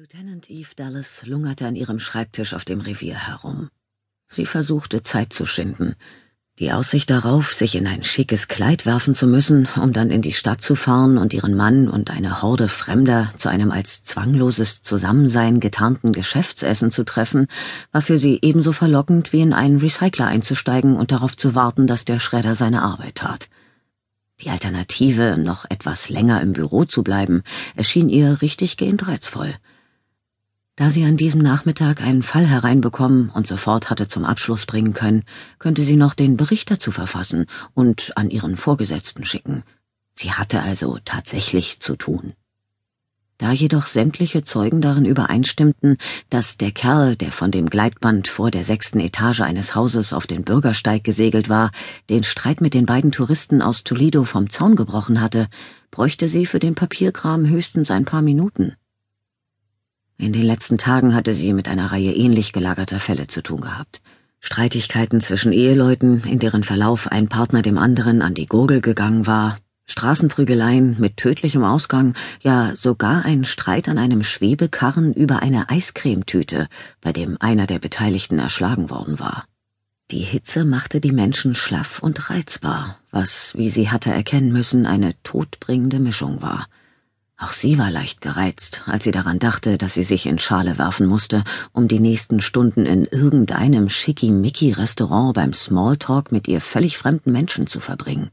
Lieutenant Eve Dallas lungerte an ihrem Schreibtisch auf dem Revier herum. Sie versuchte Zeit zu schinden. Die Aussicht darauf, sich in ein schickes Kleid werfen zu müssen, um dann in die Stadt zu fahren und ihren Mann und eine Horde Fremder zu einem als zwangloses Zusammensein getarnten Geschäftsessen zu treffen, war für sie ebenso verlockend wie in einen Recycler einzusteigen und darauf zu warten, dass der Schredder seine Arbeit tat. Die Alternative, noch etwas länger im Büro zu bleiben, erschien ihr richtig gehend reizvoll. Da sie an diesem Nachmittag einen Fall hereinbekommen und sofort hatte zum Abschluss bringen können, könnte sie noch den Bericht dazu verfassen und an ihren Vorgesetzten schicken. Sie hatte also tatsächlich zu tun. Da jedoch sämtliche Zeugen darin übereinstimmten, dass der Kerl, der von dem Gleitband vor der sechsten Etage eines Hauses auf den Bürgersteig gesegelt war, den Streit mit den beiden Touristen aus Toledo vom Zaun gebrochen hatte, bräuchte sie für den Papierkram höchstens ein paar Minuten. In den letzten Tagen hatte sie mit einer Reihe ähnlich gelagerter Fälle zu tun gehabt. Streitigkeiten zwischen Eheleuten, in deren Verlauf ein Partner dem anderen an die Gurgel gegangen war, Straßenprügeleien mit tödlichem Ausgang, ja sogar ein Streit an einem Schwebekarren über eine Eiscremetüte, bei dem einer der Beteiligten erschlagen worden war. Die Hitze machte die Menschen schlaff und reizbar, was, wie sie hatte erkennen müssen, eine todbringende Mischung war. Auch sie war leicht gereizt, als sie daran dachte, dass sie sich in Schale werfen musste, um die nächsten Stunden in irgendeinem Schickimicki-Restaurant beim Smalltalk mit ihr völlig fremden Menschen zu verbringen.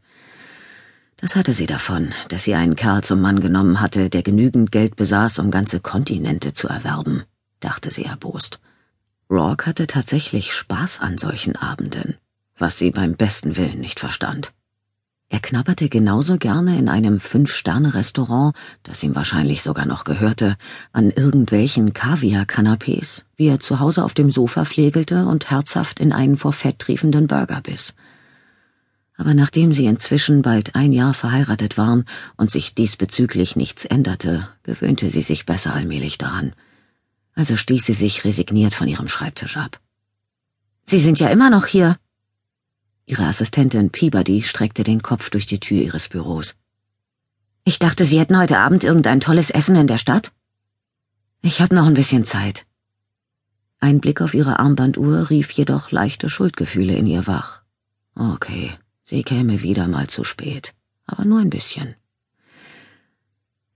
Das hatte sie davon, dass sie einen Kerl zum Mann genommen hatte, der genügend Geld besaß, um ganze Kontinente zu erwerben, dachte sie erbost. Rourke hatte tatsächlich Spaß an solchen Abenden, was sie beim besten Willen nicht verstand. Er knabberte genauso gerne in einem Fünf-Sterne-Restaurant, das ihm wahrscheinlich sogar noch gehörte, an irgendwelchen Kaviar-Kanapés, wie er zu Hause auf dem Sofa pflegelte und herzhaft in einen vor Fett triefenden Burger biss. Aber nachdem sie inzwischen bald ein Jahr verheiratet waren und sich diesbezüglich nichts änderte, gewöhnte sie sich besser allmählich daran. Also stieß sie sich resigniert von ihrem Schreibtisch ab. Sie sind ja immer noch hier, Ihre Assistentin Peabody streckte den Kopf durch die Tür ihres Büros. Ich dachte, Sie hätten heute Abend irgendein tolles Essen in der Stadt? Ich habe noch ein bisschen Zeit. Ein Blick auf ihre Armbanduhr rief jedoch leichte Schuldgefühle in ihr wach. Okay, sie käme wieder mal zu spät, aber nur ein bisschen.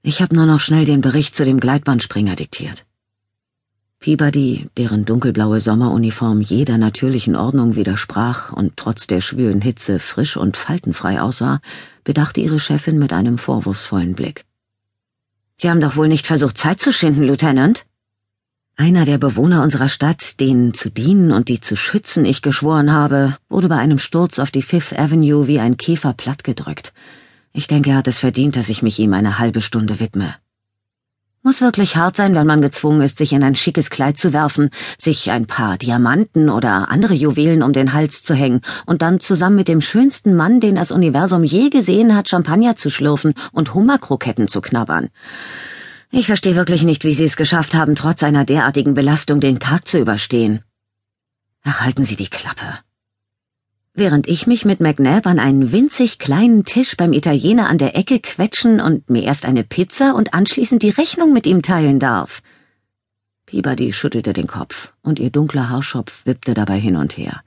Ich habe nur noch schnell den Bericht zu dem Gleitbandspringer diktiert. Peabody, deren dunkelblaue Sommeruniform jeder natürlichen Ordnung widersprach und trotz der schwülen Hitze frisch und faltenfrei aussah, bedachte ihre Chefin mit einem vorwurfsvollen Blick. Sie haben doch wohl nicht versucht, Zeit zu schinden, Lieutenant? Einer der Bewohner unserer Stadt, denen zu dienen und die zu schützen ich geschworen habe, wurde bei einem Sturz auf die Fifth Avenue wie ein Käfer plattgedrückt. Ich denke, er hat es verdient, dass ich mich ihm eine halbe Stunde widme. Muss wirklich hart sein, wenn man gezwungen ist, sich in ein schickes Kleid zu werfen, sich ein paar Diamanten oder andere Juwelen um den Hals zu hängen und dann zusammen mit dem schönsten Mann, den das Universum je gesehen hat, Champagner zu schlürfen und Hummerkroketten zu knabbern. Ich verstehe wirklich nicht, wie Sie es geschafft haben, trotz einer derartigen Belastung den Tag zu überstehen. Ach, halten Sie die Klappe während ich mich mit McNabb an einen winzig kleinen Tisch beim Italiener an der Ecke quetschen und mir erst eine Pizza und anschließend die Rechnung mit ihm teilen darf. Peabody schüttelte den Kopf, und ihr dunkler Haarschopf wippte dabei hin und her.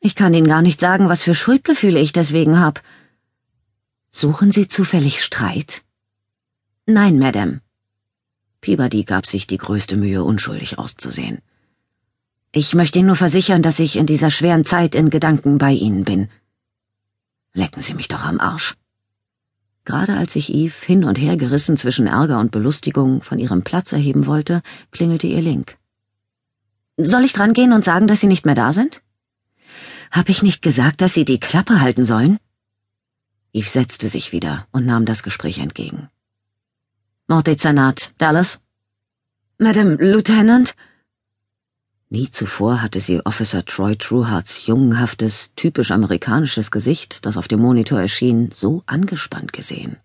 Ich kann Ihnen gar nicht sagen, was für Schuldgefühle ich deswegen hab. Suchen Sie zufällig Streit? Nein, Madame. Peabody gab sich die größte Mühe, unschuldig auszusehen. Ich möchte Ihnen nur versichern, dass ich in dieser schweren Zeit in Gedanken bei Ihnen bin. Lecken Sie mich doch am Arsch. Gerade als sich Eve hin und her gerissen zwischen Ärger und Belustigung von ihrem Platz erheben wollte, klingelte ihr Link. Soll ich drangehen und sagen, dass Sie nicht mehr da sind? Hab ich nicht gesagt, dass Sie die Klappe halten sollen? Eve setzte sich wieder und nahm das Gespräch entgegen. Morddezernat, Dallas? Madame Lieutenant? Nie zuvor hatte sie Officer Troy Trueharts jungenhaftes, typisch amerikanisches Gesicht, das auf dem Monitor erschien, so angespannt gesehen.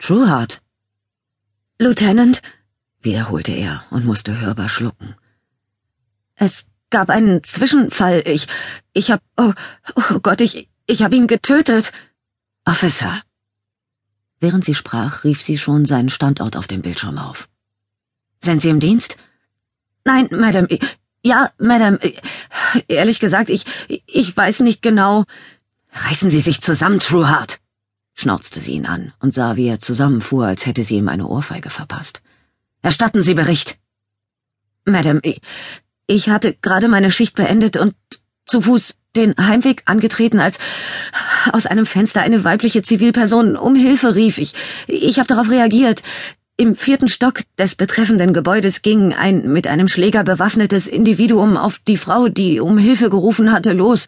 Truehart! Lieutenant, wiederholte er und musste hörbar schlucken. Es gab einen Zwischenfall. Ich, ich hab, oh, oh Gott, ich, ich hab ihn getötet. Officer! Während sie sprach, rief sie schon seinen Standort auf dem Bildschirm auf. Sind Sie im Dienst? Nein, Madame. Ja, Madame. Ehrlich gesagt, ich, ich weiß nicht genau. Reißen Sie sich zusammen, Trueheart, schnauzte sie ihn an und sah, wie er zusammenfuhr, als hätte sie ihm eine Ohrfeige verpasst. Erstatten Sie Bericht. Madame, ich hatte gerade meine Schicht beendet und zu Fuß den Heimweg angetreten, als aus einem Fenster eine weibliche Zivilperson um Hilfe rief. Ich, ich habe darauf reagiert. Im vierten Stock des betreffenden Gebäudes ging ein mit einem Schläger bewaffnetes Individuum auf die Frau, die um Hilfe gerufen hatte, los.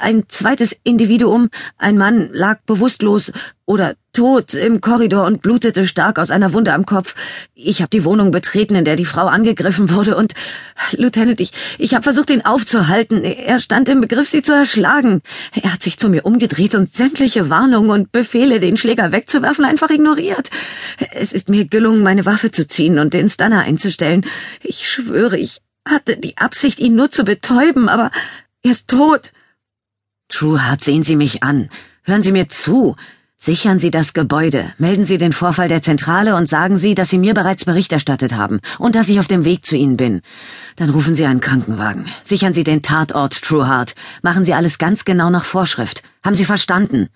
Ein zweites Individuum, ein Mann, lag bewusstlos oder tot im Korridor und blutete stark aus einer Wunde am Kopf. Ich habe die Wohnung betreten, in der die Frau angegriffen wurde, und Lieutenant, ich, ich habe versucht, ihn aufzuhalten. Er stand im Begriff, sie zu erschlagen. Er hat sich zu mir umgedreht und sämtliche Warnungen und Befehle, den Schläger wegzuwerfen, einfach ignoriert. Es ist mir gelungen, meine Waffe zu ziehen und den Stunner einzustellen. Ich schwöre, ich hatte die Absicht, ihn nur zu betäuben, aber er ist tot. Trueheart, sehen Sie mich an. Hören Sie mir zu. Sichern Sie das Gebäude, melden Sie den Vorfall der Zentrale und sagen Sie, dass Sie mir bereits Bericht erstattet haben und dass ich auf dem Weg zu Ihnen bin. Dann rufen Sie einen Krankenwagen. Sichern Sie den Tatort, Trueheart. Machen Sie alles ganz genau nach Vorschrift. Haben Sie verstanden?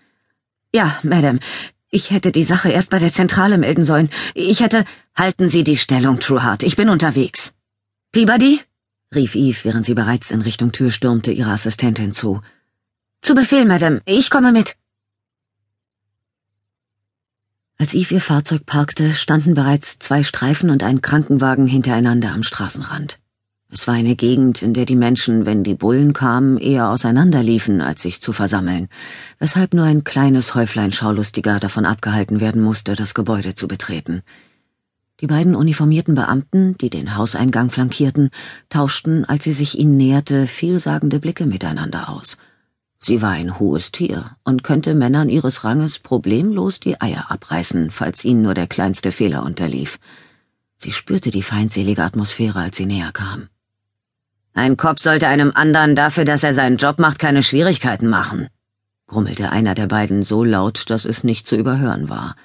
Ja, Madame. Ich hätte die Sache erst bei der Zentrale melden sollen. Ich hätte... Halten Sie die Stellung, Trueheart. Ich bin unterwegs. Peabody? rief Eve, während sie bereits in Richtung Tür stürmte, ihrer Assistentin zu. Zu Befehl, Madame. Ich komme mit. Als Eve ihr Fahrzeug parkte, standen bereits zwei Streifen und ein Krankenwagen hintereinander am Straßenrand. Es war eine Gegend, in der die Menschen, wenn die Bullen kamen, eher auseinanderliefen, als sich zu versammeln, weshalb nur ein kleines Häuflein Schaulustiger davon abgehalten werden musste, das Gebäude zu betreten. Die beiden uniformierten Beamten, die den Hauseingang flankierten, tauschten, als sie sich ihnen näherte, vielsagende Blicke miteinander aus – Sie war ein hohes Tier und könnte Männern ihres Ranges problemlos die Eier abreißen, falls ihnen nur der kleinste Fehler unterlief. Sie spürte die feindselige Atmosphäre, als sie näher kam. Ein Kopf sollte einem anderen dafür, dass er seinen Job macht, keine Schwierigkeiten machen, grummelte einer der beiden so laut, dass es nicht zu überhören war.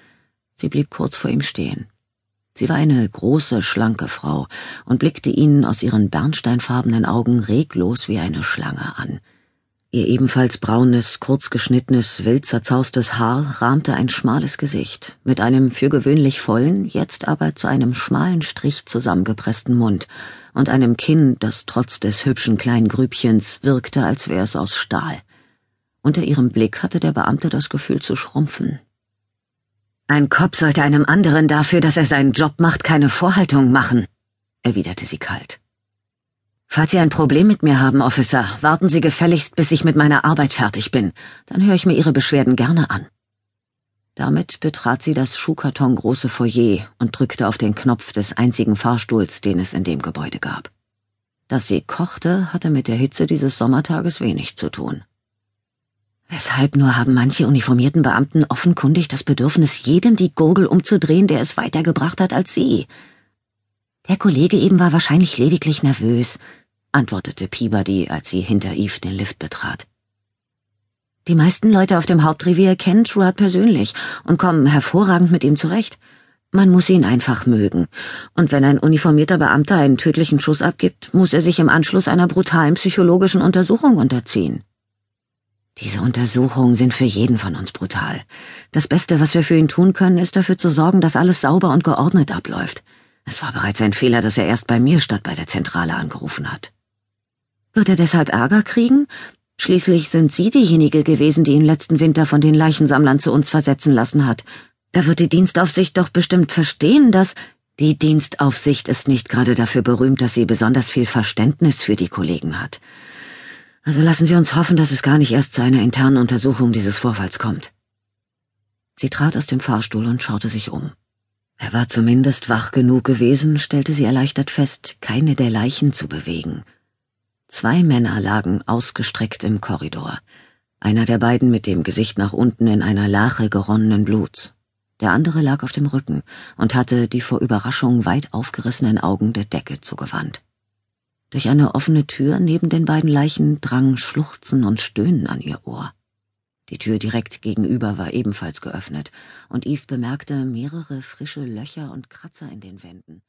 Sie blieb kurz vor ihm stehen. Sie war eine große, schlanke Frau und blickte ihn aus ihren bernsteinfarbenen Augen reglos wie eine Schlange an. Ihr ebenfalls braunes, kurzgeschnittenes, wild zerzaustes Haar rahmte ein schmales Gesicht, mit einem für gewöhnlich vollen, jetzt aber zu einem schmalen Strich zusammengepressten Mund und einem Kinn, das trotz des hübschen kleinen Grübchens wirkte, als wäre es aus Stahl. Unter ihrem Blick hatte der Beamte das Gefühl zu schrumpfen. Ein Kopf sollte einem anderen dafür, dass er seinen Job macht, keine Vorhaltung machen, erwiderte sie kalt. Falls Sie ein Problem mit mir haben, Officer, warten Sie gefälligst, bis ich mit meiner Arbeit fertig bin. Dann höre ich mir Ihre Beschwerden gerne an. Damit betrat sie das schuhkartongroße Foyer und drückte auf den Knopf des einzigen Fahrstuhls, den es in dem Gebäude gab. Dass sie kochte, hatte mit der Hitze dieses Sommertages wenig zu tun. Weshalb nur haben manche uniformierten Beamten offenkundig das Bedürfnis, jedem die Gurgel umzudrehen, der es weitergebracht hat als sie? Der Kollege eben war wahrscheinlich lediglich nervös, antwortete Peabody, als sie hinter Eve den Lift betrat. Die meisten Leute auf dem Hauptrevier kennen Truart persönlich und kommen hervorragend mit ihm zurecht. Man muss ihn einfach mögen. Und wenn ein uniformierter Beamter einen tödlichen Schuss abgibt, muss er sich im Anschluss einer brutalen psychologischen Untersuchung unterziehen. Diese Untersuchungen sind für jeden von uns brutal. Das Beste, was wir für ihn tun können, ist dafür zu sorgen, dass alles sauber und geordnet abläuft. Es war bereits ein Fehler, dass er erst bei mir statt bei der Zentrale angerufen hat. Wird er deshalb Ärger kriegen? Schließlich sind Sie diejenige gewesen, die ihn letzten Winter von den Leichensammlern zu uns versetzen lassen hat. Da wird die Dienstaufsicht doch bestimmt verstehen, dass die Dienstaufsicht ist nicht gerade dafür berühmt, dass sie besonders viel Verständnis für die Kollegen hat. Also lassen Sie uns hoffen, dass es gar nicht erst zu einer internen Untersuchung dieses Vorfalls kommt. Sie trat aus dem Fahrstuhl und schaute sich um. Er war zumindest wach genug gewesen, stellte sie erleichtert fest, keine der Leichen zu bewegen. Zwei Männer lagen ausgestreckt im Korridor, einer der beiden mit dem Gesicht nach unten in einer Lache geronnenen Bluts. Der andere lag auf dem Rücken und hatte die vor Überraschung weit aufgerissenen Augen der Decke zugewandt. Durch eine offene Tür neben den beiden Leichen drang Schluchzen und Stöhnen an ihr Ohr. Die Tür direkt gegenüber war ebenfalls geöffnet, und Eve bemerkte mehrere frische Löcher und Kratzer in den Wänden.